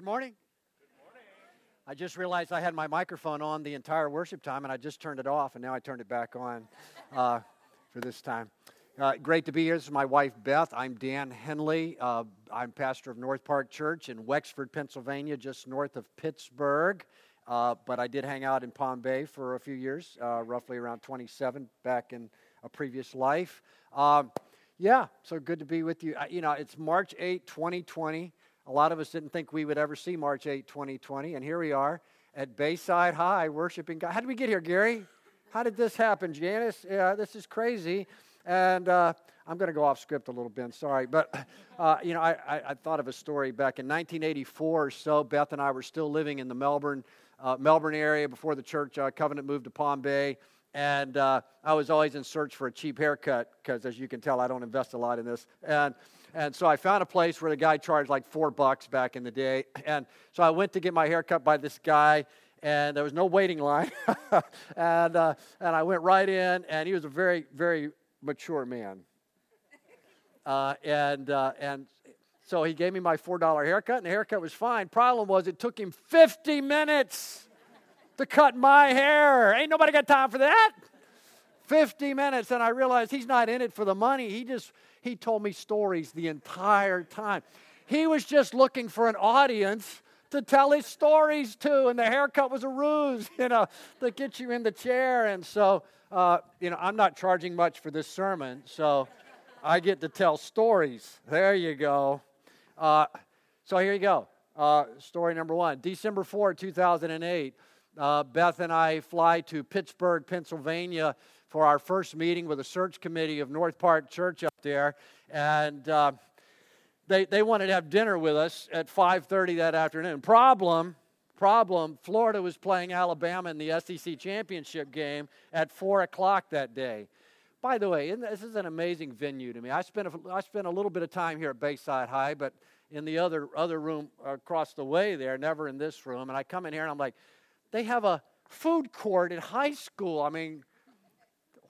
Good morning. Good morning. I just realized I had my microphone on the entire worship time, and I just turned it off, and now I turned it back on uh, for this time. Uh, great to be here. This is my wife, Beth. I'm Dan Henley. Uh, I'm pastor of North Park Church in Wexford, Pennsylvania, just north of Pittsburgh. Uh, but I did hang out in Palm Bay for a few years, uh, roughly around 27, back in a previous life. Um, yeah, so good to be with you. you know, it's March 8, 2020. A lot of us didn't think we would ever see March 8, 2020, and here we are at Bayside High worshiping God. How did we get here, Gary? How did this happen, Janice? Yeah, this is crazy. And uh, I'm going to go off script a little bit, sorry. But, uh, you know, I, I, I, thought of a story back in 1984 or so. Beth and I were still living in the Melbourne, uh, Melbourne area before the church uh, covenant moved to Palm Bay. And uh, I was always in search for a cheap haircut because, as you can tell, I don't invest a lot in this. And and so I found a place where the guy charged like four bucks back in the day. And so I went to get my hair cut by this guy, and there was no waiting line. and, uh, and I went right in, and he was a very, very mature man. Uh, and, uh, and so he gave me my $4 haircut, and the haircut was fine. Problem was, it took him 50 minutes to cut my hair. Ain't nobody got time for that. 50 minutes, and I realized he's not in it for the money. He just he told me stories the entire time. He was just looking for an audience to tell his stories to, and the haircut was a ruse, you know, to get you in the chair. And so, uh, you know, I'm not charging much for this sermon, so I get to tell stories. There you go. Uh, so here you go. Uh, story number one December 4, 2008. Uh, Beth and I fly to Pittsburgh, Pennsylvania for our first meeting with the search committee of North Park Church up there, and uh, they they wanted to have dinner with us at 5:30 that afternoon. Problem, problem. Florida was playing Alabama in the SEC championship game at four o'clock that day. By the way, this is an amazing venue to me. I spent a, I spent a little bit of time here at Bayside High, but in the other other room across the way there, never in this room. And I come in here and I'm like, they have a food court at high school. I mean,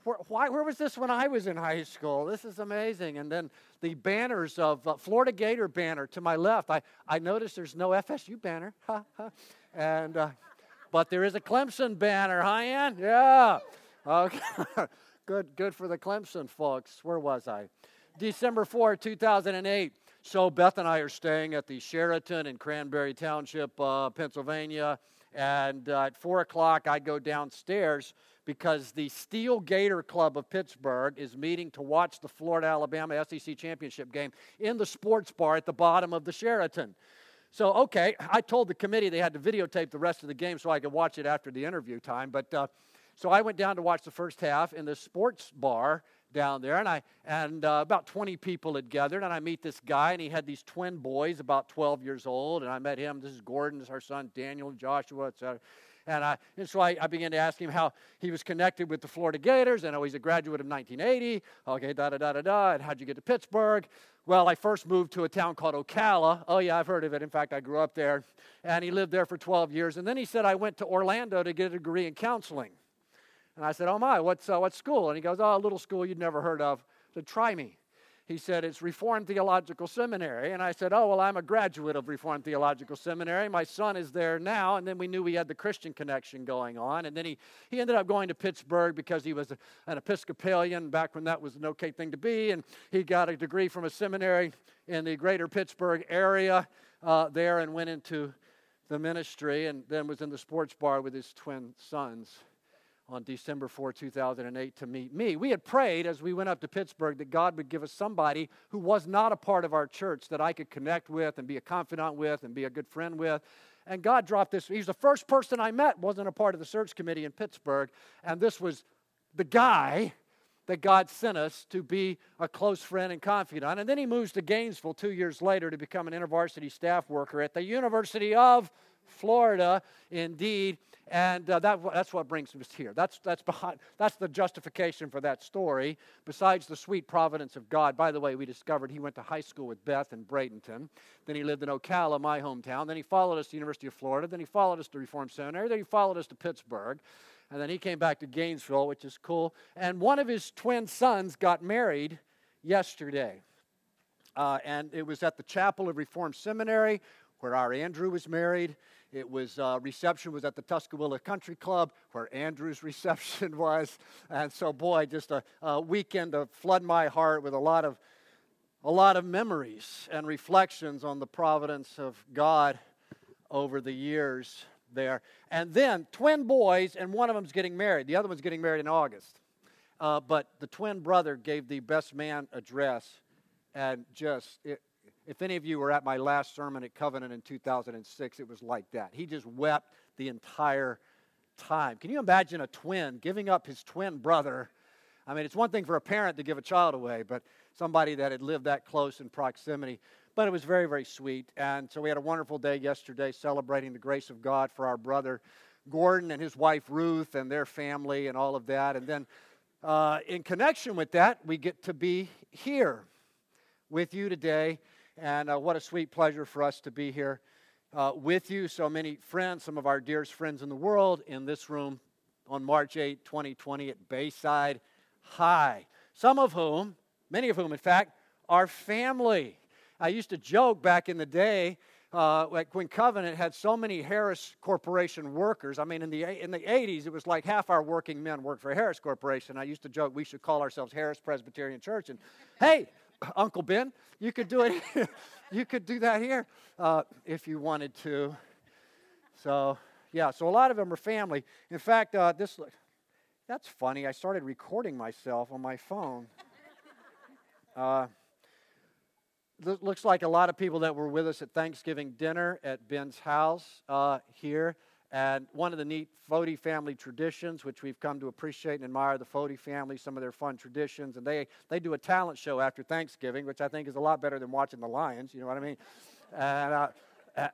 where, why, where was this when I was in high school? This is amazing. And then the banners of uh, Florida Gator banner to my left. I, I noticed there's no FSU banner. and, uh, but there is a Clemson banner. Hi, Ann? Yeah. Okay. good, good for the Clemson folks. Where was I? December 4, 2008. So Beth and I are staying at the Sheraton in Cranberry Township, uh, Pennsylvania. And uh, at 4 o'clock, I go downstairs because the Steel Gator Club of Pittsburgh is meeting to watch the Florida Alabama SEC championship game in the sports bar at the bottom of the Sheraton. So, okay, I told the committee they had to videotape the rest of the game so I could watch it after the interview time. But uh, so I went down to watch the first half in the sports bar down there, and I and uh, about 20 people had gathered, and I meet this guy, and he had these twin boys, about 12 years old, and I met him. This is Gordon, this is our son Daniel, Joshua, etc. And, I, and so I, I, began to ask him how he was connected with the Florida Gators. And oh, he's a graduate of 1980. Okay, da da da da da. And how'd you get to Pittsburgh? Well, I first moved to a town called Ocala. Oh, yeah, I've heard of it. In fact, I grew up there. And he lived there for 12 years. And then he said, I went to Orlando to get a degree in counseling. And I said, Oh, my, what's, uh, what school? And he goes, Oh, a little school you'd never heard of. Said, Try me. He said, It's Reformed Theological Seminary. And I said, Oh, well, I'm a graduate of Reformed Theological Seminary. My son is there now. And then we knew we had the Christian connection going on. And then he, he ended up going to Pittsburgh because he was a, an Episcopalian back when that was an okay thing to be. And he got a degree from a seminary in the greater Pittsburgh area uh, there and went into the ministry and then was in the sports bar with his twin sons on December 4, 2008, to meet me. We had prayed as we went up to Pittsburgh that God would give us somebody who was not a part of our church that I could connect with and be a confidant with and be a good friend with. And God dropped this. He's the first person I met, wasn't a part of the search committee in Pittsburgh. And this was the guy that God sent us to be a close friend and confidant. And then he moves to Gainesville two years later to become an InterVarsity staff worker at the University of Florida, indeed. And uh, that, that's what brings us here. That's, that's, behind, that's the justification for that story, besides the sweet providence of God. By the way, we discovered he went to high school with Beth in Bradenton. Then he lived in Ocala, my hometown. Then he followed us to the University of Florida. Then he followed us to Reformed Seminary. Then he followed us to Pittsburgh. And then he came back to Gainesville, which is cool. And one of his twin sons got married yesterday. Uh, and it was at the chapel of Reformed Seminary where our Andrew was married. It was uh, reception was at the Tuscawilla Country Club, where Andrew's reception was. And so, boy, just a, a weekend to flood my heart with a lot of a lot of memories and reflections on the providence of God over the years there. And then twin boys, and one of them's getting married. The other one's getting married in August. Uh, but the twin brother gave the best man address, and just, it, if any of you were at my last sermon at Covenant in 2006, it was like that. He just wept the entire time. Can you imagine a twin giving up his twin brother? I mean, it's one thing for a parent to give a child away, but somebody that had lived that close in proximity. But it was very, very sweet. And so we had a wonderful day yesterday celebrating the grace of God for our brother Gordon and his wife Ruth and their family and all of that. And then uh, in connection with that, we get to be here with you today. And uh, what a sweet pleasure for us to be here uh, with you. So many friends, some of our dearest friends in the world, in this room on March 8, 2020 at Bayside High. Some of whom many of whom, in fact, are family. I used to joke back in the day, uh, like when Covenant had so many Harris Corporation workers. I mean, in the in the 80s, it was like half our working men worked for Harris Corporation. I used to joke we should call ourselves Harris Presbyterian Church. And hey, Uncle Ben, you could do it. you could do that here uh, if you wanted to. So yeah, so a lot of them are family. In fact, uh, this that's funny. I started recording myself on my phone. Uh, looks like a lot of people that were with us at Thanksgiving dinner at Ben's house uh, here. And one of the neat Foti family traditions, which we've come to appreciate and admire the Foti family, some of their fun traditions. And they, they do a talent show after Thanksgiving, which I think is a lot better than watching the Lions, you know what I mean? And, uh,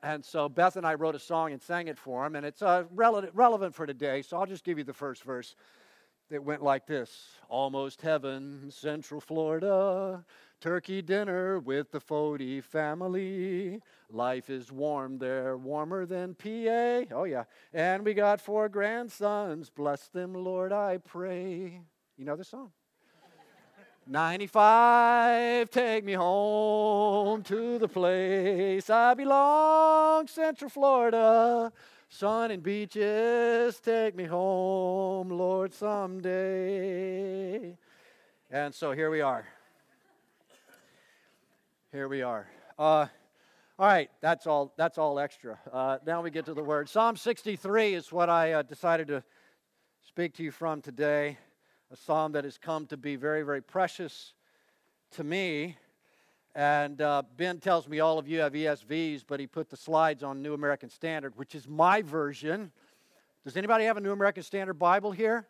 and so Beth and I wrote a song and sang it for them, and it's uh, rele- relevant for today, so I'll just give you the first verse It went like this Almost heaven, Central Florida, turkey dinner with the Foti family. Life is warm there, warmer than PA. Oh, yeah. And we got four grandsons. Bless them, Lord, I pray. You know the song? 95, take me home to the place I belong, Central Florida. Sun and beaches, take me home, Lord, someday. And so here we are. Here we are. Uh, all right, that's all. That's all extra. Uh, now we get to the word. Psalm 63 is what I uh, decided to speak to you from today. A psalm that has come to be very, very precious to me. And uh, Ben tells me all of you have ESVs, but he put the slides on New American Standard, which is my version. Does anybody have a New American Standard Bible here?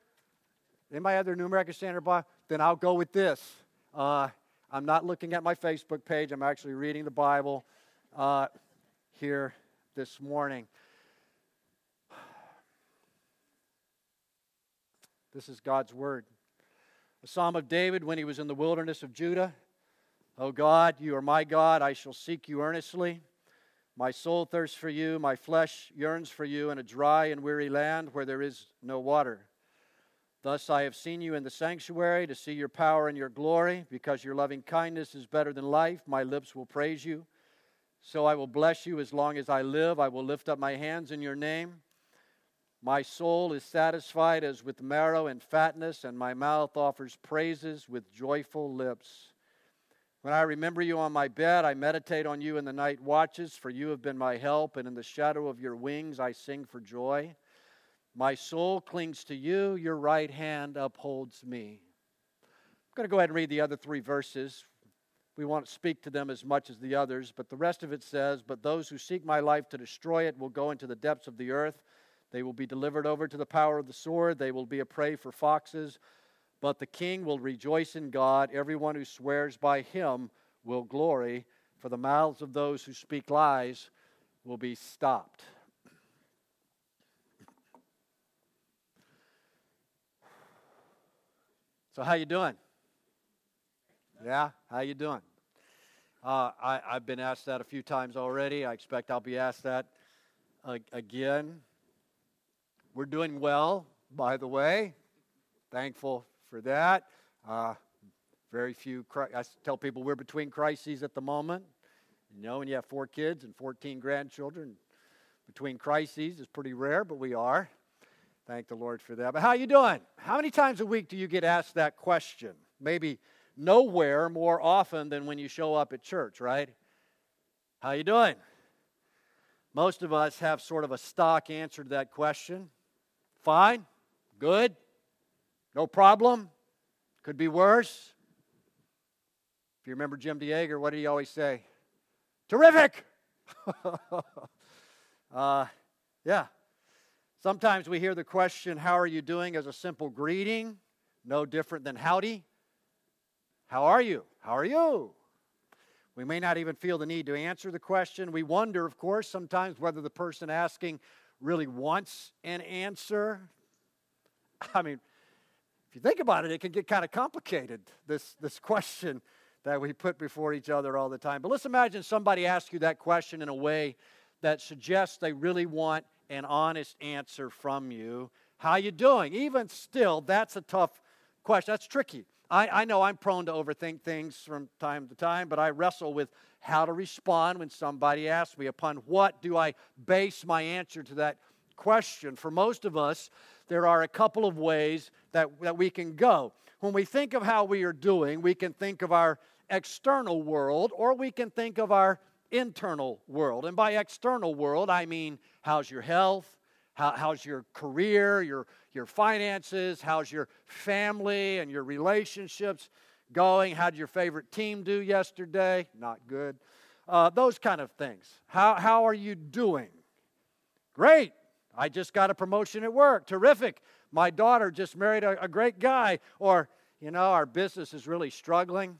Anybody have their New American Standard Bible? Then I'll go with this. I'm not looking at my Facebook page. I'm actually reading the Bible uh, here this morning. This is God's Word. A psalm of David when he was in the wilderness of Judah. O God, you are my God. I shall seek you earnestly. My soul thirsts for you. My flesh yearns for you in a dry and weary land where there is no water. Thus I have seen you in the sanctuary to see your power and your glory. Because your loving kindness is better than life, my lips will praise you. So I will bless you as long as I live. I will lift up my hands in your name. My soul is satisfied as with marrow and fatness, and my mouth offers praises with joyful lips. When I remember you on my bed, I meditate on you in the night watches, for you have been my help, and in the shadow of your wings I sing for joy. My soul clings to you, your right hand upholds me. I'm going to go ahead and read the other three verses. We won't speak to them as much as the others, but the rest of it says, But those who seek my life to destroy it will go into the depths of the earth. They will be delivered over to the power of the sword. They will be a prey for foxes. But the king will rejoice in God. Everyone who swears by him will glory, for the mouths of those who speak lies will be stopped. So how you doing? Yeah, how you doing? Uh, I, have been asked that a few times already. I expect I'll be asked that uh, again. We're doing well, by the way. Thankful for that. Uh, very few, I tell people we're between crises at the moment. You know, when you have four kids and 14 grandchildren between crises, is pretty rare, but we are. Thank the Lord for that. But how you doing? How many times a week do you get asked that question? Maybe nowhere more often than when you show up at church, right? How you doing? Most of us have sort of a stock answer to that question. Fine, good, no problem, could be worse. If you remember Jim DeYager, what did he always say? Terrific! uh, yeah. Sometimes we hear the question, How are you doing? as a simple greeting, no different than howdy. How are you? How are you? We may not even feel the need to answer the question. We wonder, of course, sometimes whether the person asking really wants an answer. I mean, if you think about it, it can get kind of complicated, this, this question that we put before each other all the time. But let's imagine somebody asks you that question in a way that suggests they really want an honest answer from you. How you doing? Even still, that's a tough question. That's tricky. I, I know I'm prone to overthink things from time to time, but I wrestle with how to respond when somebody asks me. Upon what do I base my answer to that question? For most of us, there are a couple of ways that, that we can go. When we think of how we are doing, we can think of our external world or we can think of our internal world. And by external world, I mean how's your health? How, how's your career, your, your finances? How's your family and your relationships going? How did your favorite team do yesterday? Not good. Uh, those kind of things. How, how are you doing? Great. I just got a promotion at work. Terrific. My daughter just married a, a great guy. Or, you know, our business is really struggling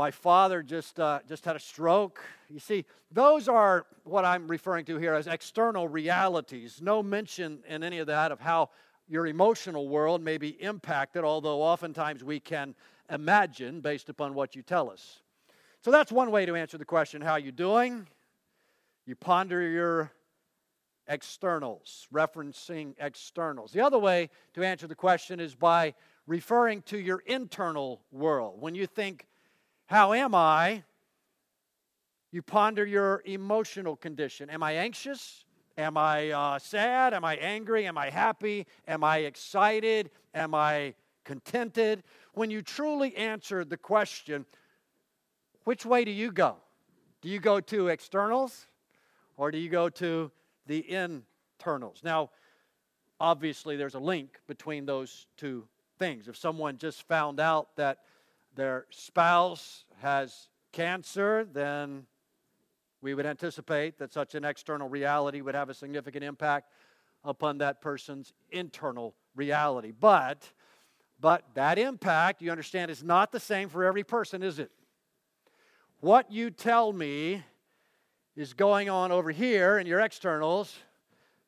my father just, uh, just had a stroke. You see, those are what I'm referring to here as external realities. No mention in any of that of how your emotional world may be impacted, although oftentimes we can imagine based upon what you tell us. So that's one way to answer the question how you doing? You ponder your externals, referencing externals. The other way to answer the question is by referring to your internal world. When you think how am I? You ponder your emotional condition. Am I anxious? Am I uh, sad? Am I angry? Am I happy? Am I excited? Am I contented? When you truly answer the question, which way do you go? Do you go to externals or do you go to the internals? Now, obviously, there's a link between those two things. If someone just found out that their spouse has cancer, then we would anticipate that such an external reality would have a significant impact upon that person's internal reality. But but that impact, you understand, is not the same for every person, is it? What you tell me is going on over here in your externals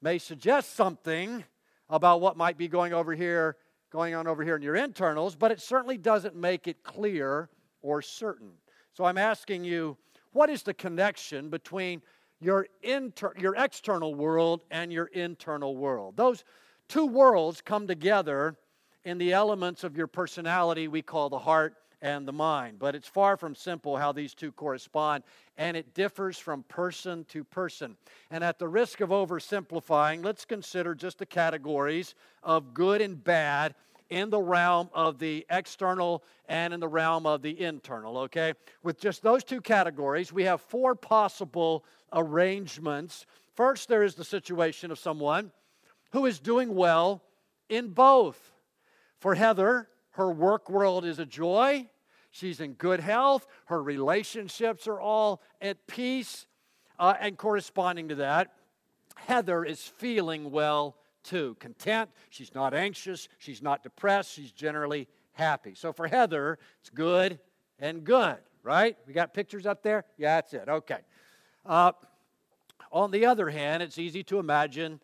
may suggest something about what might be going over here going on over here in your internals, but it certainly doesn't make it clear or certain. So I'm asking you, what is the connection between your, inter- your external world and your internal world? Those two worlds come together in the elements of your personality we call the heart and the mind. But it's far from simple how these two correspond, and it differs from person to person. And at the risk of oversimplifying, let's consider just the categories of good and bad in the realm of the external and in the realm of the internal, okay? With just those two categories, we have four possible arrangements. First, there is the situation of someone who is doing well in both. For Heather, her work world is a joy, She's in good health. Her relationships are all at peace. Uh, and corresponding to that, Heather is feeling well too. Content. She's not anxious. She's not depressed. She's generally happy. So for Heather, it's good and good, right? We got pictures up there? Yeah, that's it. Okay. Uh, on the other hand, it's easy to imagine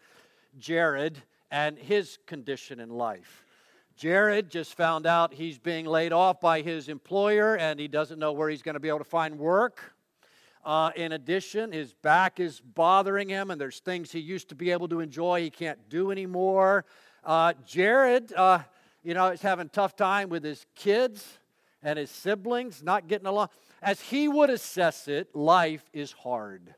Jared and his condition in life. Jared just found out he's being laid off by his employer and he doesn't know where he's going to be able to find work. Uh, in addition, his back is bothering him, and there's things he used to be able to enjoy he can't do anymore. Uh, Jared, uh, you know, is having tough time with his kids and his siblings, not getting along. as he would assess it, life is hard.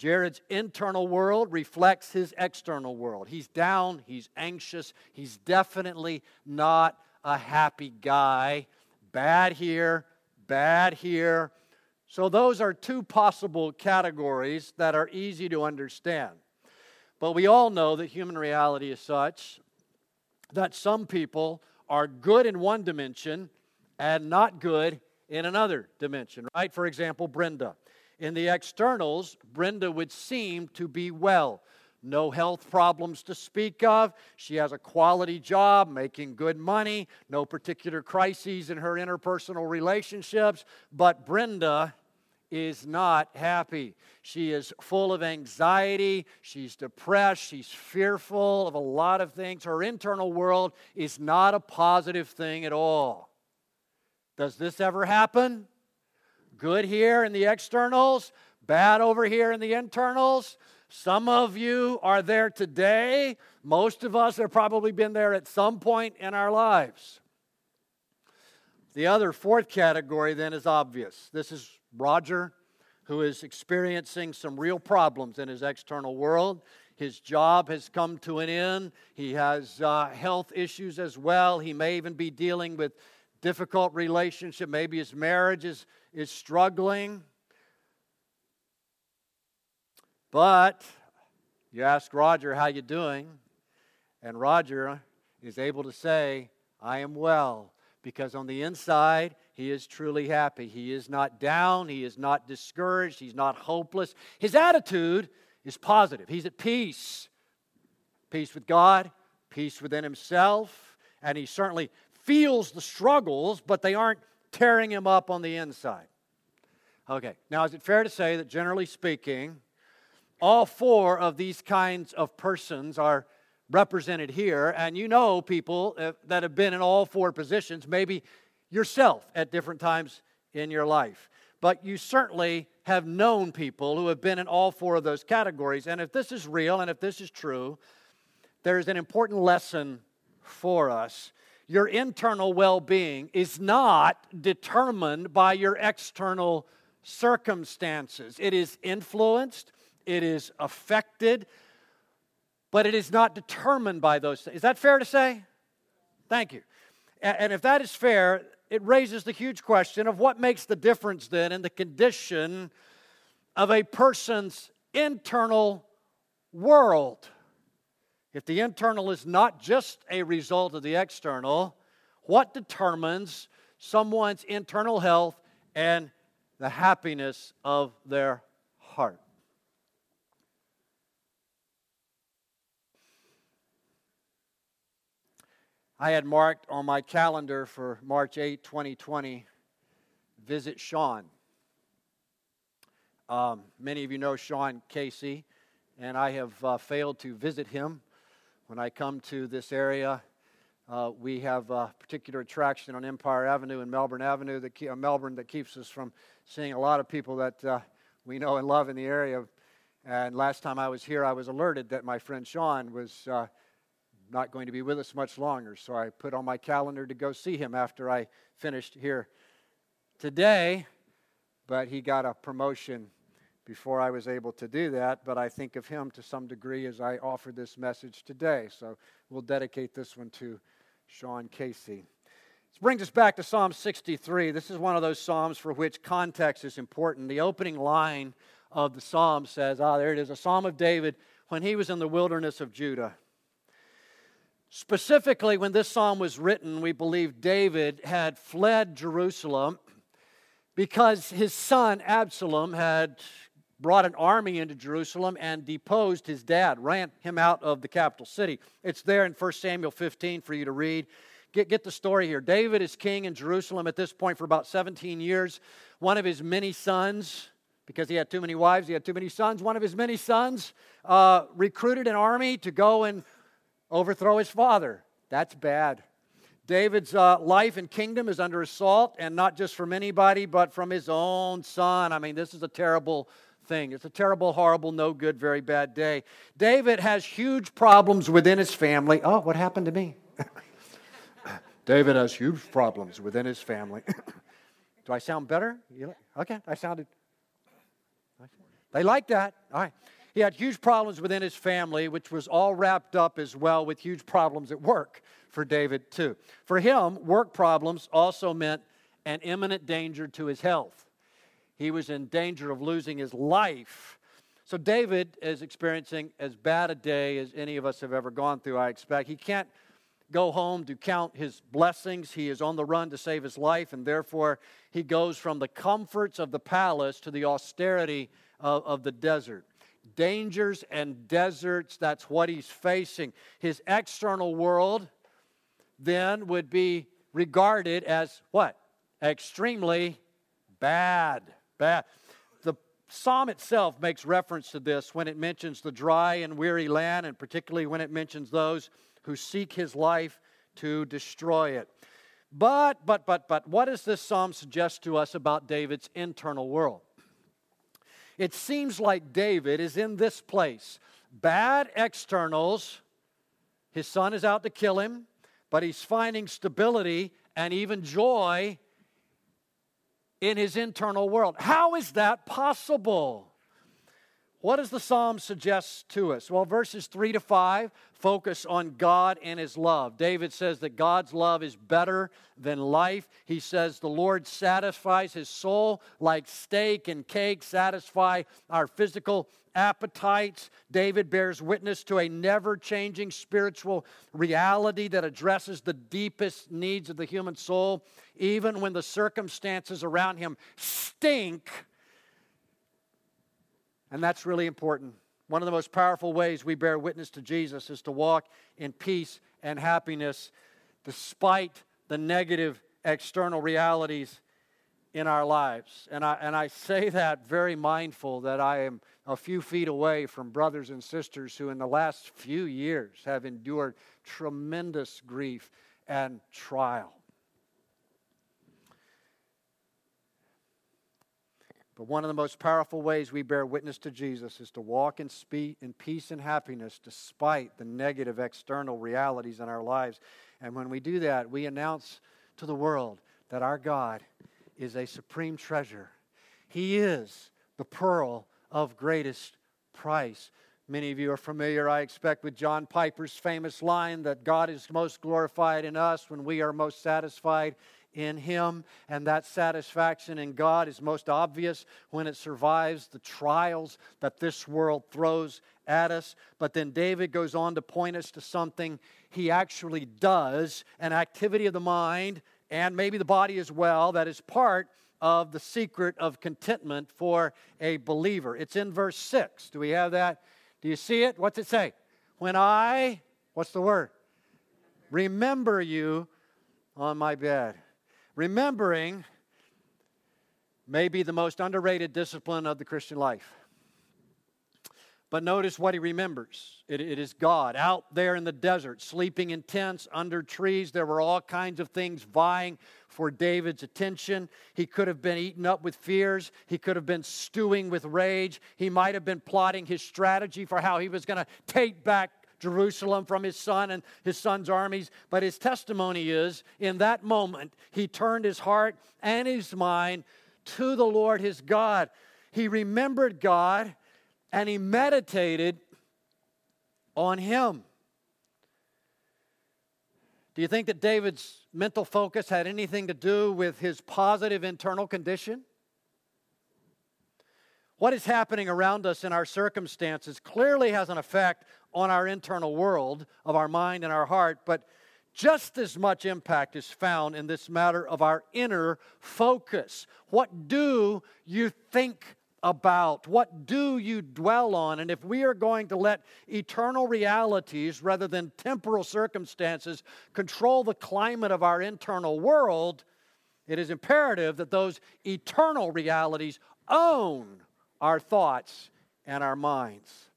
Jared's internal world reflects his external world. He's down, he's anxious, he's definitely not a happy guy. Bad here, bad here. So, those are two possible categories that are easy to understand. But we all know that human reality is such that some people are good in one dimension and not good in another dimension, right? For example, Brenda. In the externals, Brenda would seem to be well. No health problems to speak of. She has a quality job, making good money, no particular crises in her interpersonal relationships. But Brenda is not happy. She is full of anxiety. She's depressed. She's fearful of a lot of things. Her internal world is not a positive thing at all. Does this ever happen? Good here in the externals, bad over here in the internals. Some of you are there today. Most of us have probably been there at some point in our lives. The other fourth category then is obvious. This is Roger, who is experiencing some real problems in his external world. His job has come to an end. He has uh, health issues as well. He may even be dealing with difficult relationship. Maybe his marriage is, is struggling. But you ask Roger, how you doing? And Roger is able to say, I am well, because on the inside, he is truly happy. He is not down. He is not discouraged. He's not hopeless. His attitude is positive. He's at peace peace with God, peace within himself, and he certainly feels the struggles, but they aren't tearing him up on the inside. Okay, now is it fair to say that generally speaking, all four of these kinds of persons are represented here, and you know people uh, that have been in all four positions, maybe yourself at different times in your life. But you certainly have known people who have been in all four of those categories. And if this is real and if this is true, there's an important lesson for us. Your internal well being is not determined by your external circumstances, it is influenced, it is affected, but it is not determined by those things. Is that fair to say? Thank you. And if that is fair, it raises the huge question of what makes the difference then in the condition of a person's internal world. If the internal is not just a result of the external, what determines someone's internal health and the happiness of their heart? I had marked on my calendar for March 8, 2020, visit Sean. Um, many of you know Sean Casey, and I have uh, failed to visit him. When I come to this area, uh, we have a particular attraction on Empire Avenue and Melbourne Avenue, that ke- uh, Melbourne, that keeps us from seeing a lot of people that uh, we know and love in the area. And last time I was here, I was alerted that my friend Sean was uh, not going to be with us much longer. So I put on my calendar to go see him after I finished here today. But he got a promotion before I was able to do that. But I think of him to some degree as I offer this message today. So we'll dedicate this one to Sean Casey. This brings us back to Psalm 63. This is one of those Psalms for which context is important. The opening line of the Psalm says, ah, there it is, a Psalm of David when he was in the wilderness of Judah. Specifically, when this psalm was written, we believe David had fled Jerusalem because his son Absalom had brought an army into Jerusalem and deposed his dad, ran him out of the capital city. It's there in 1 Samuel 15 for you to read. Get, get the story here. David is king in Jerusalem at this point for about 17 years. One of his many sons, because he had too many wives, he had too many sons. One of his many sons uh, recruited an army to go and overthrow his father. That's bad. David's uh, life and kingdom is under assault, and not just from anybody, but from his own son. I mean, this is a terrible thing. It's a terrible, horrible, no good, very bad day. David has huge problems within his family. Oh, what happened to me? David has huge problems within his family. Do I sound better? Okay, I sounded. They like that. All right. He had huge problems within his family, which was all wrapped up as well with huge problems at work for David, too. For him, work problems also meant an imminent danger to his health. He was in danger of losing his life. So, David is experiencing as bad a day as any of us have ever gone through, I expect. He can't go home to count his blessings. He is on the run to save his life, and therefore he goes from the comforts of the palace to the austerity of, of the desert dangers and deserts. That's what he's facing. His external world then would be regarded as what? Extremely bad. Bad. The psalm itself makes reference to this when it mentions the dry and weary land, and particularly when it mentions those who seek his life to destroy it. But, but, but, but, what does this psalm suggest to us about David's internal world? It seems like David is in this place. Bad externals, his son is out to kill him, but he's finding stability and even joy in his internal world. How is that possible? What does the psalm suggest to us? Well, verses 3 to 5 focus on God and his love. David says that God's love is better than life. He says the Lord satisfies his soul like steak and cake satisfy our physical appetites. David bears witness to a never changing spiritual reality that addresses the deepest needs of the human soul, even when the circumstances around him stink and that's really important. One of the most powerful ways we bear witness to Jesus is to walk in peace and happiness despite the negative external realities in our lives. And I, and I say that very mindful that I am a few feet away from brothers and sisters who, in the last few years, have endured tremendous grief and trial. But one of the most powerful ways we bear witness to Jesus is to walk in, spe- in peace and happiness despite the negative external realities in our lives. And when we do that, we announce to the world that our God is a supreme treasure. He is the pearl of greatest price. Many of you are familiar, I expect, with John Piper's famous line that God is most glorified in us when we are most satisfied in Him, and that satisfaction in God is most obvious when it survives the trials that this world throws at us. But then David goes on to point us to something he actually does an activity of the mind and maybe the body as well that is part of the secret of contentment for a believer. It's in verse 6. Do we have that? Do you see it? What's it say? When I, what's the word? Remember you on my bed. Remembering may be the most underrated discipline of the Christian life. But notice what he remembers it, it is God out there in the desert, sleeping in tents under trees. There were all kinds of things vying for David's attention. He could have been eaten up with fears, he could have been stewing with rage, he might have been plotting his strategy for how he was going to take back Jerusalem from his son and his son's armies. But his testimony is in that moment, he turned his heart and his mind to the Lord his God. He remembered God and he meditated on him. Do you think that David's mental focus had anything to do with his positive internal condition? What is happening around us in our circumstances clearly has an effect on our internal world of our mind and our heart, but just as much impact is found in this matter of our inner focus. What do you think about? What do you dwell on? And if we are going to let eternal realities rather than temporal circumstances control the climate of our internal world, it is imperative that those eternal realities own our thoughts and our minds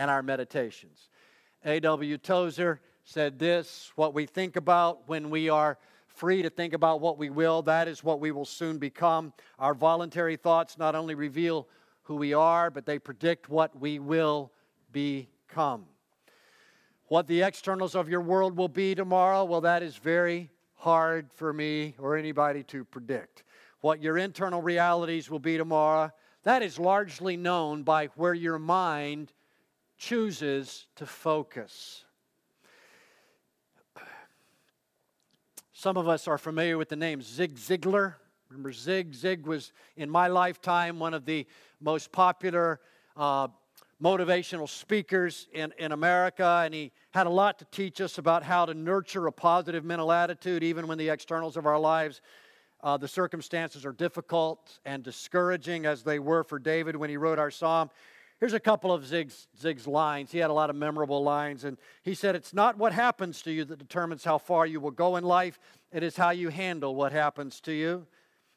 and our meditations. A.W. Tozer said this what we think about when we are free to think about what we will, that is what we will soon become. Our voluntary thoughts not only reveal who we are, but they predict what we will become. What the externals of your world will be tomorrow, well, that is very hard for me or anybody to predict. what your internal realities will be tomorrow, that is largely known by where your mind chooses to focus. Some of us are familiar with the name Zig Ziglar. Remember Zig? Zig was, in my lifetime, one of the most popular uh, motivational speakers in, in America, and he had a lot to teach us about how to nurture a positive mental attitude even when the externals of our lives, uh, the circumstances are difficult and discouraging as they were for David when he wrote our psalm. Here's a couple of Zig's, Zig's lines. He had a lot of memorable lines, and he said, It's not what happens to you that determines how far you will go in life, it is how you handle what happens to you.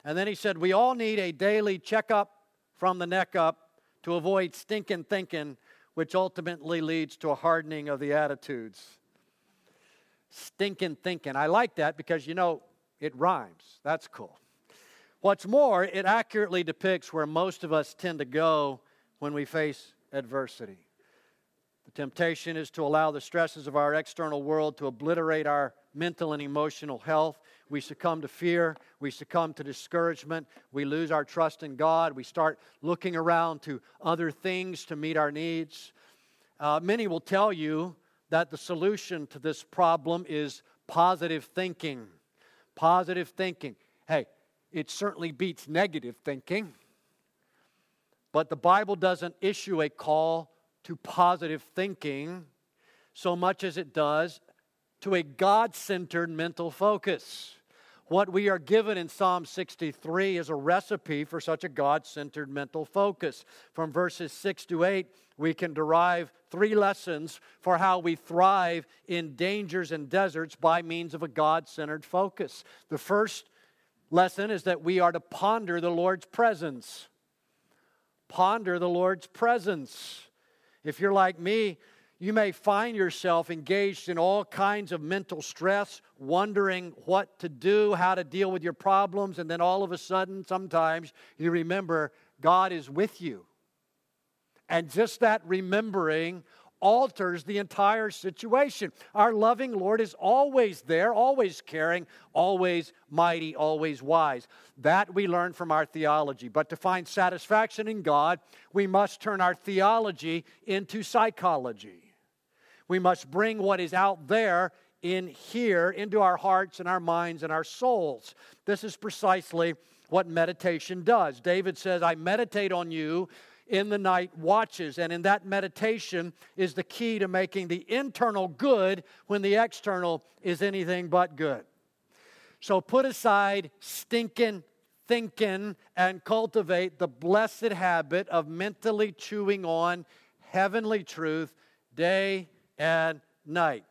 And then he said, We all need a daily checkup from the neck up to avoid stinking thinking, which ultimately leads to a hardening of the attitudes. Stinking thinking. I like that because, you know, it rhymes. That's cool. What's more, it accurately depicts where most of us tend to go when we face adversity. The temptation is to allow the stresses of our external world to obliterate our mental and emotional health. We succumb to fear. We succumb to discouragement. We lose our trust in God. We start looking around to other things to meet our needs. Uh, many will tell you that the solution to this problem is positive thinking. Positive thinking. Hey, it certainly beats negative thinking. But the Bible doesn't issue a call to positive thinking so much as it does to a God centered mental focus. What we are given in Psalm 63 is a recipe for such a God centered mental focus. From verses 6 to 8, we can derive three lessons for how we thrive in dangers and deserts by means of a God centered focus. The first lesson is that we are to ponder the Lord's presence ponder the Lord's presence. If you're like me, you may find yourself engaged in all kinds of mental stress, wondering what to do, how to deal with your problems, and then all of a sudden, sometimes you remember God is with you. And just that remembering alters the entire situation. Our loving Lord is always there, always caring, always mighty, always wise. That we learn from our theology. But to find satisfaction in God, we must turn our theology into psychology. We must bring what is out there in here into our hearts and our minds and our souls. This is precisely what meditation does. David says, I meditate on you in the night watches. And in that meditation is the key to making the internal good when the external is anything but good. So put aside stinking thinking and cultivate the blessed habit of mentally chewing on heavenly truth day and night.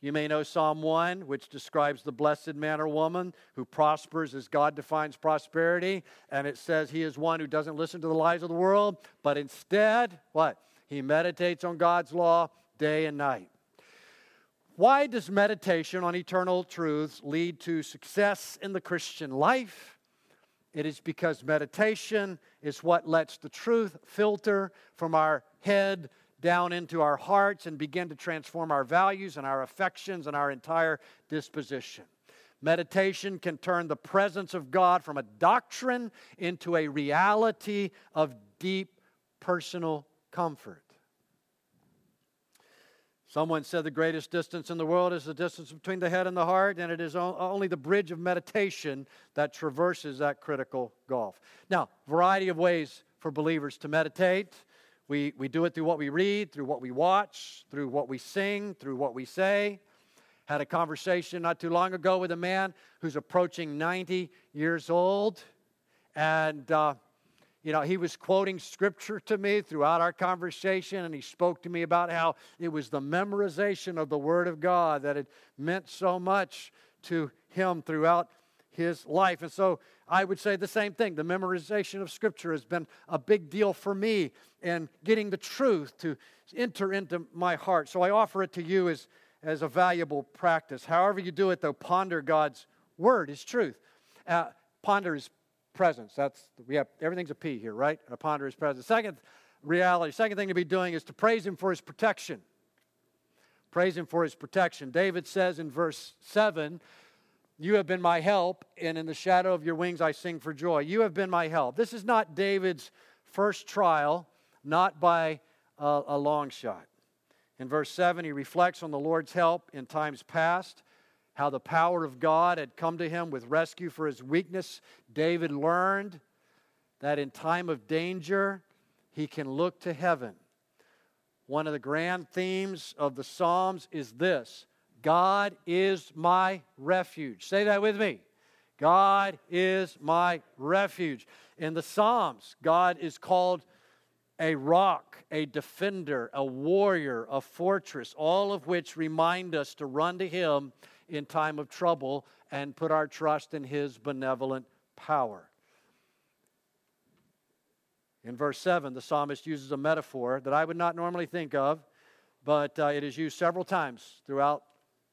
You may know Psalm 1, which describes the blessed man or woman who prospers as God defines prosperity. And it says he is one who doesn't listen to the lies of the world, but instead, what? He meditates on God's law day and night. Why does meditation on eternal truths lead to success in the Christian life? It is because meditation is what lets the truth filter from our head down into our hearts and begin to transform our values and our affections and our entire disposition. Meditation can turn the presence of God from a doctrine into a reality of deep personal comfort. Someone said the greatest distance in the world is the distance between the head and the heart, and it is only the bridge of meditation that traverses that critical gulf. Now, variety of ways for believers to meditate. We, we do it through what we read, through what we watch, through what we sing, through what we say. Had a conversation not too long ago with a man who's approaching 90 years old. And, uh, you know, he was quoting scripture to me throughout our conversation, and he spoke to me about how it was the memorization of the Word of God that had meant so much to him throughout his life. And so I would say the same thing. The memorization of Scripture has been a big deal for me and getting the truth to enter into my heart. So I offer it to you as, as a valuable practice. However, you do it, though, ponder God's Word, His truth. Uh, ponder His presence. That's we have everything's a P here, right? A ponder His presence. Second reality, second thing to be doing is to praise Him for His protection. Praise Him for His protection. David says in verse 7 You have been my help, and in the shadow of your wings I sing for joy. You have been my help. This is not David's first trial, not by a, a long shot. In verse 7, he reflects on the Lord's help in times past, how the power of God had come to him with rescue for his weakness. David learned that in time of danger, he can look to heaven. One of the grand themes of the Psalms is this God is my refuge. Say that with me. God is my refuge. In the Psalms, God is called a rock, a defender, a warrior, a fortress, all of which remind us to run to Him in time of trouble and put our trust in His benevolent power. In verse 7, the psalmist uses a metaphor that I would not normally think of, but uh, it is used several times throughout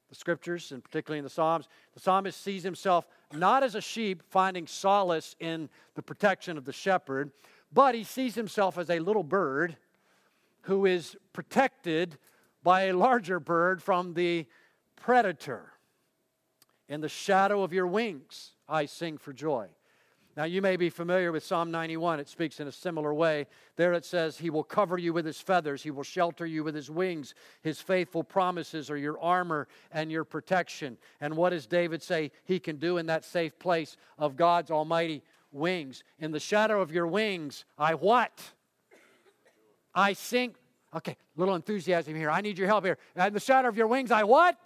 the scriptures and particularly in the Psalms. The psalmist sees himself not as a sheep finding solace in the protection of the shepherd, but he sees himself as a little bird who is protected by a larger bird from the predator. In the shadow of your wings, I sing for joy. Now, you may be familiar with Psalm 91. It speaks in a similar way. There it says, He will cover you with His feathers, He will shelter you with His wings. His faithful promises are your armor and your protection. And what does David say he can do in that safe place of God's almighty wings? In the shadow of your wings, I what? I sink. Okay, little enthusiasm here. I need your help here. In the shadow of your wings, I what?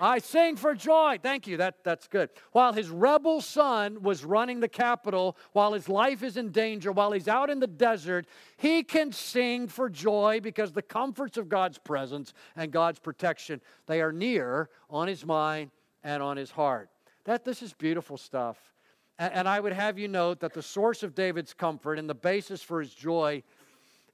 I sing for joy. Thank you. That, that's good. While his rebel son was running the capital, while his life is in danger, while he's out in the desert, he can sing for joy because the comforts of God's presence and God's protection, they are near on his mind and on his heart. That this is beautiful stuff. And, and I would have you note that the source of David's comfort and the basis for his joy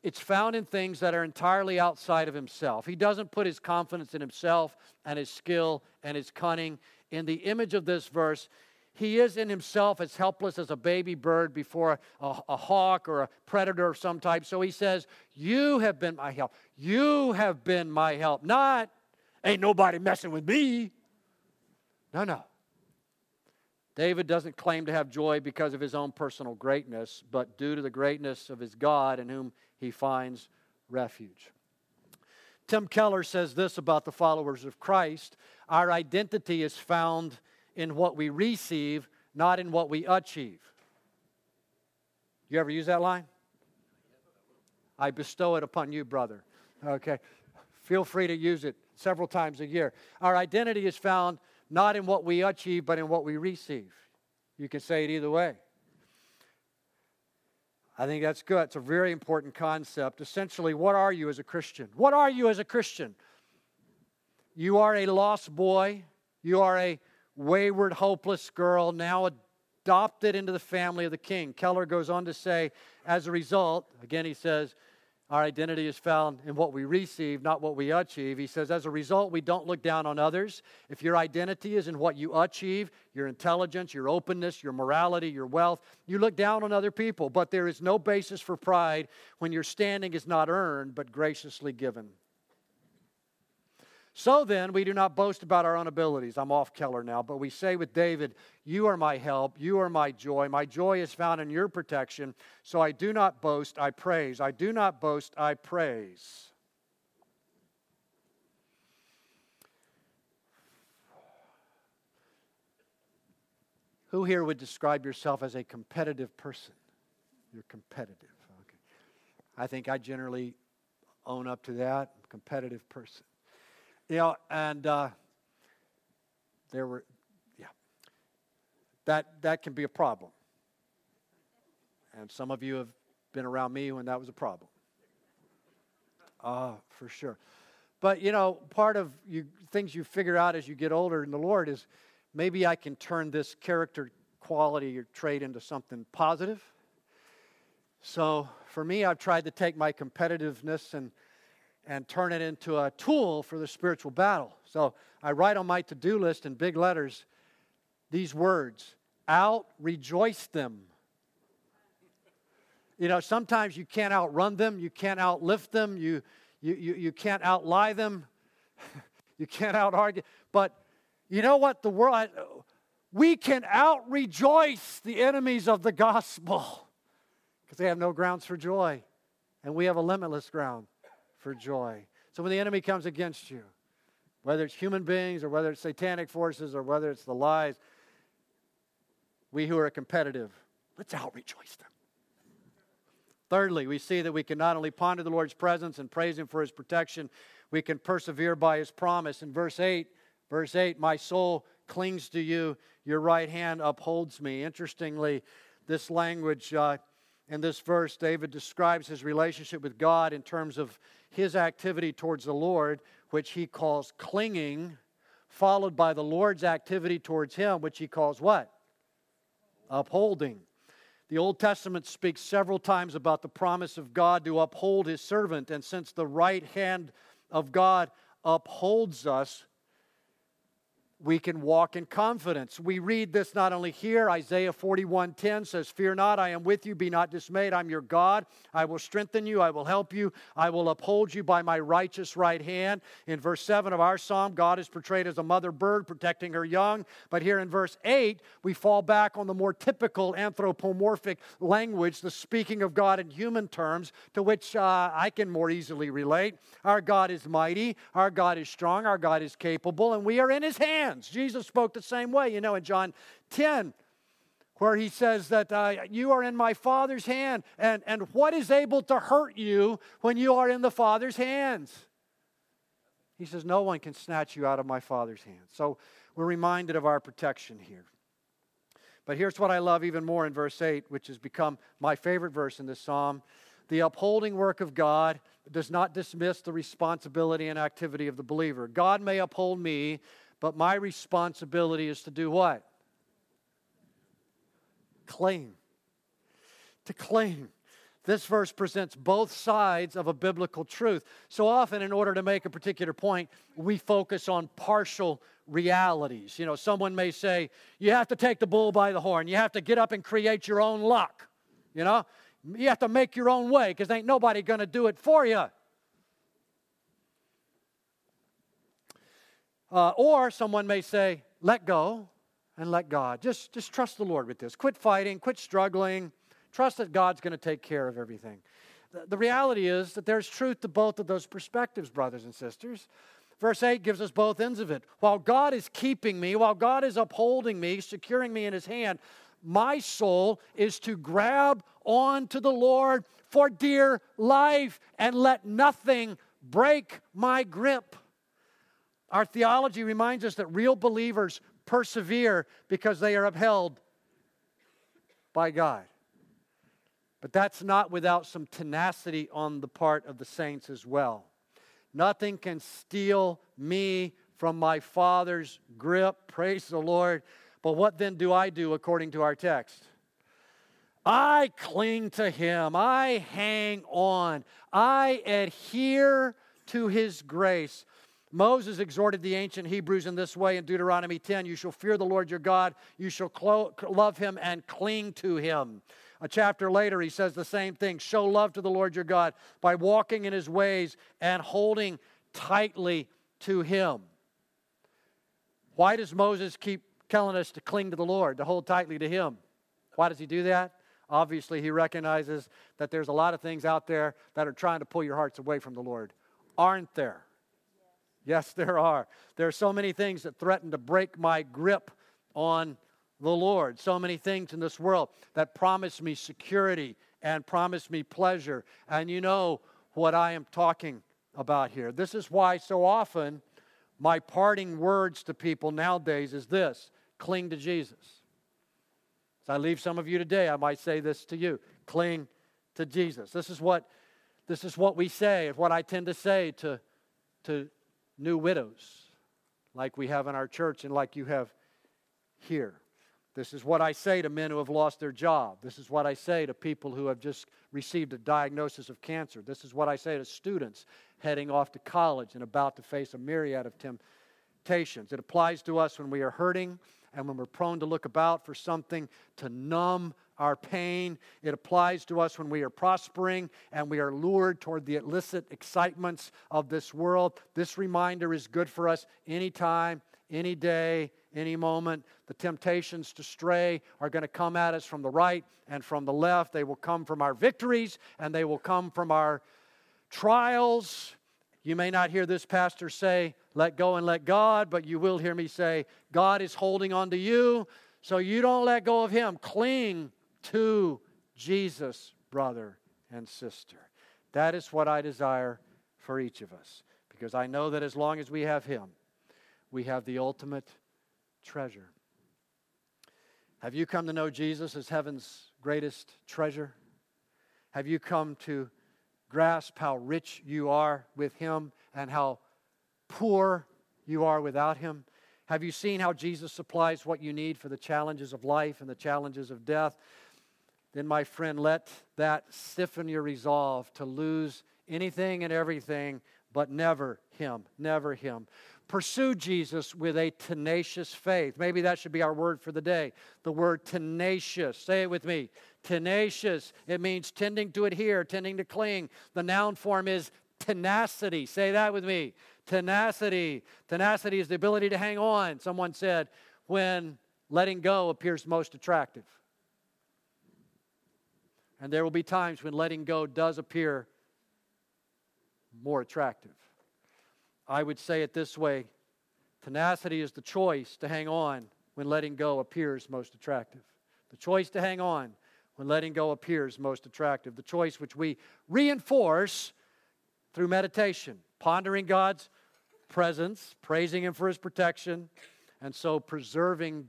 it's found in things that are entirely outside of himself. He doesn't put his confidence in himself and his skill and his cunning. In the image of this verse, he is in himself as helpless as a baby bird before a, a, hawk or a predator of some type. So he says, You have been my help. You have been my help. Not, ain't nobody messing with me. No, no. David doesn't claim to have joy because of his own personal greatness, but due to the greatness of his God in whom he finds refuge. Tim Keller says this about the followers of Christ our identity is found in what we receive, not in what we achieve. You ever use that line? I bestow it upon you, brother. Okay. Feel free to use it several times a year. Our identity is found not in what we achieve, but in what we receive. You can say it either way. I think that's good. It's a very important concept. Essentially, what are you as a Christian? What are you as a Christian? You are a lost boy. You are a wayward, hopeless girl, now adopted into the family of the king. Keller goes on to say, as a result, again, he says, our identity is found in what we receive, not what we achieve. He says, as a result, we don't look down on others. If your identity is in what you achieve, your intelligence, your openness, your morality, your wealth, you look down on other people. But there is no basis for pride when your standing is not earned, but graciously given. So then, we do not boast about our own abilities. I'm off Keller now, but we say with David, You are my help, you are my joy. My joy is found in your protection. So I do not boast, I praise. I do not boast, I praise. Who here would describe yourself as a competitive person? You're competitive. Okay. I think I generally own up to that. Competitive person. You know, and uh, there were, yeah, that, that can be a problem. And some of you have been around me when that was a problem. Ah, uh, for sure. But you know, part of you things you figure out as you get older in the Lord is maybe I can turn this character quality or trait into something positive. So for me, I've tried to take my competitiveness and and turn it into a tool for the spiritual battle. So I write on my to do list in big letters these words out rejoice them. You know, sometimes you can't outrun them, you can't outlift them, you, you, you, you can't outlie them, you can't out argue. But you know what? The world, we can out rejoice the enemies of the gospel because they have no grounds for joy. And we have a limitless ground for joy. So when the enemy comes against you, whether it's human beings or whether it's satanic forces or whether it's the lies, we who are competitive, let's out rejoice them. Thirdly, we see that we can not only ponder the Lord's presence and praise Him for His protection, we can persevere by His promise. In verse 8, verse 8, my soul clings to you, your right hand upholds me. Interestingly, this language uh, in this verse, David describes his relationship with God in terms of his activity towards the Lord, which he calls clinging, followed by the Lord's activity towards him, which he calls what? Upholding. The Old Testament speaks several times about the promise of God to uphold his servant, and since the right hand of God upholds us, we can walk in confidence. We read this not only here, Isaiah 41:10 says, "Fear not, I am with you, be not dismayed. I'm your God. I will strengthen you, I will help you, I will uphold you by my righteous right hand." In verse 7 of our psalm, God is portrayed as a mother bird protecting her young, but here in verse 8, we fall back on the more typical anthropomorphic language, the speaking of God in human terms, to which uh, I can more easily relate. Our God is mighty, our God is strong, our God is capable, and we are in his hands hands. Jesus spoke the same way, you know, in John 10, where he says that uh, you are in my Father's hand, and, and what is able to hurt you when you are in the Father's hands? He says, No one can snatch you out of my Father's hands. So we're reminded of our protection here. But here's what I love even more in verse 8, which has become my favorite verse in this psalm. The upholding work of God does not dismiss the responsibility and activity of the believer. God may uphold me, but my responsibility is to do what? Claim. To claim. This verse presents both sides of a biblical truth. So often, in order to make a particular point, we focus on partial realities. You know, someone may say, you have to take the bull by the horn, you have to get up and create your own luck. You know, you have to make your own way because ain't nobody going to do it for you. Uh, or someone may say, let go and let God. Just, just trust the Lord with this. Quit fighting, quit struggling. Trust that God's going to take care of everything. The, the reality is that there's truth to both of those perspectives, brothers and sisters. Verse 8 gives us both ends of it. While God is keeping me, while God is upholding me, securing me in his hand, my soul is to grab on to the Lord for dear life and let nothing break my grip. Our theology reminds us that real believers persevere because they are upheld by God. But that's not without some tenacity on the part of the saints as well. Nothing can steal me from my Father's grip. Praise the Lord. But what then do I do according to our text? I cling to Him. I hang on. I adhere to His grace. Moses exhorted the ancient Hebrews in this way in Deuteronomy 10 You shall fear the Lord your God, you shall clo- love him and cling to him. A chapter later, he says the same thing Show love to the Lord your God by walking in his ways and holding tightly to him. Why does Moses keep telling us to cling to the Lord, to hold tightly to him? Why does he do that? Obviously, he recognizes that there's a lot of things out there that are trying to pull your hearts away from the Lord. Aren't there? Yes, there are. There are so many things that threaten to break my grip on the Lord. So many things in this world that promise me security and promise me pleasure. And you know what I am talking about here. This is why so often my parting words to people nowadays is this cling to Jesus. As I leave some of you today, I might say this to you cling to Jesus. This is what, this is what we say, and what I tend to say to, to new widows like we have in our church and like you have here. This is what I say to men who have lost their job. This is what I say to people who have just received a diagnosis of cancer. This is what I say to students heading off to college and about to face a myriad of temptations. It applies to us when we are hurting and when we're prone to look about for something to numb our pain. It applies to us when we are prospering and we are lured toward the illicit excitements of this world. This reminder is good for us anytime, any day, any moment. The temptations to stray are going to come at us from the right and from the left. They will come from our victories and they will come from our trials. You may not hear this pastor say, let go and let God, but you will hear me say, God is holding on to you, so you don't let go of Him. Cling to Jesus, brother and sister. That is what I desire for each of us, because I know that as long as we have Him, we have the ultimate treasure. Have you come to know Jesus as heaven's greatest treasure? Have you come to grasp how rich you are with Him and how poor you are without Him? Have you seen how Jesus supplies what you need for the challenges of life and the challenges of death? Then, my friend, let that stiffen your resolve to lose anything and everything, but never Him, never Him. Pursue Jesus with a tenacious faith. Maybe that should be our word for the day. The word tenacious. Say it with me. Tenacious. It means tending to adhere, tending to cling. The noun form is tenacity. Say that with me. Tenacity. Tenacity is the ability to hang on. Someone said, when letting go appears most attractive. And there will be times when letting go does appear more attractive. I would say it this way tenacity is the choice to hang on when letting go appears most attractive. The choice to hang on when letting go appears most attractive. The choice which we reinforce through meditation, pondering God's presence, praising Him for His protection, and so preserving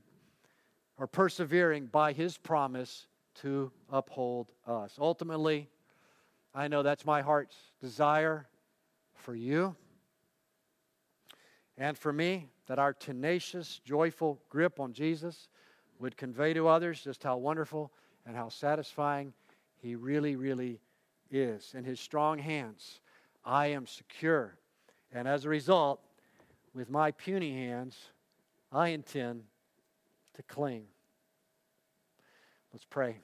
or persevering by His promise to uphold us. Ultimately, I know that's my heart's desire for you and for me that our tenacious, joyful grip on Jesus would convey to others just how wonderful and how satisfying He really, really is. In His strong hands, I am secure. And as a result, with my puny hands, I intend to cling. Let's pray.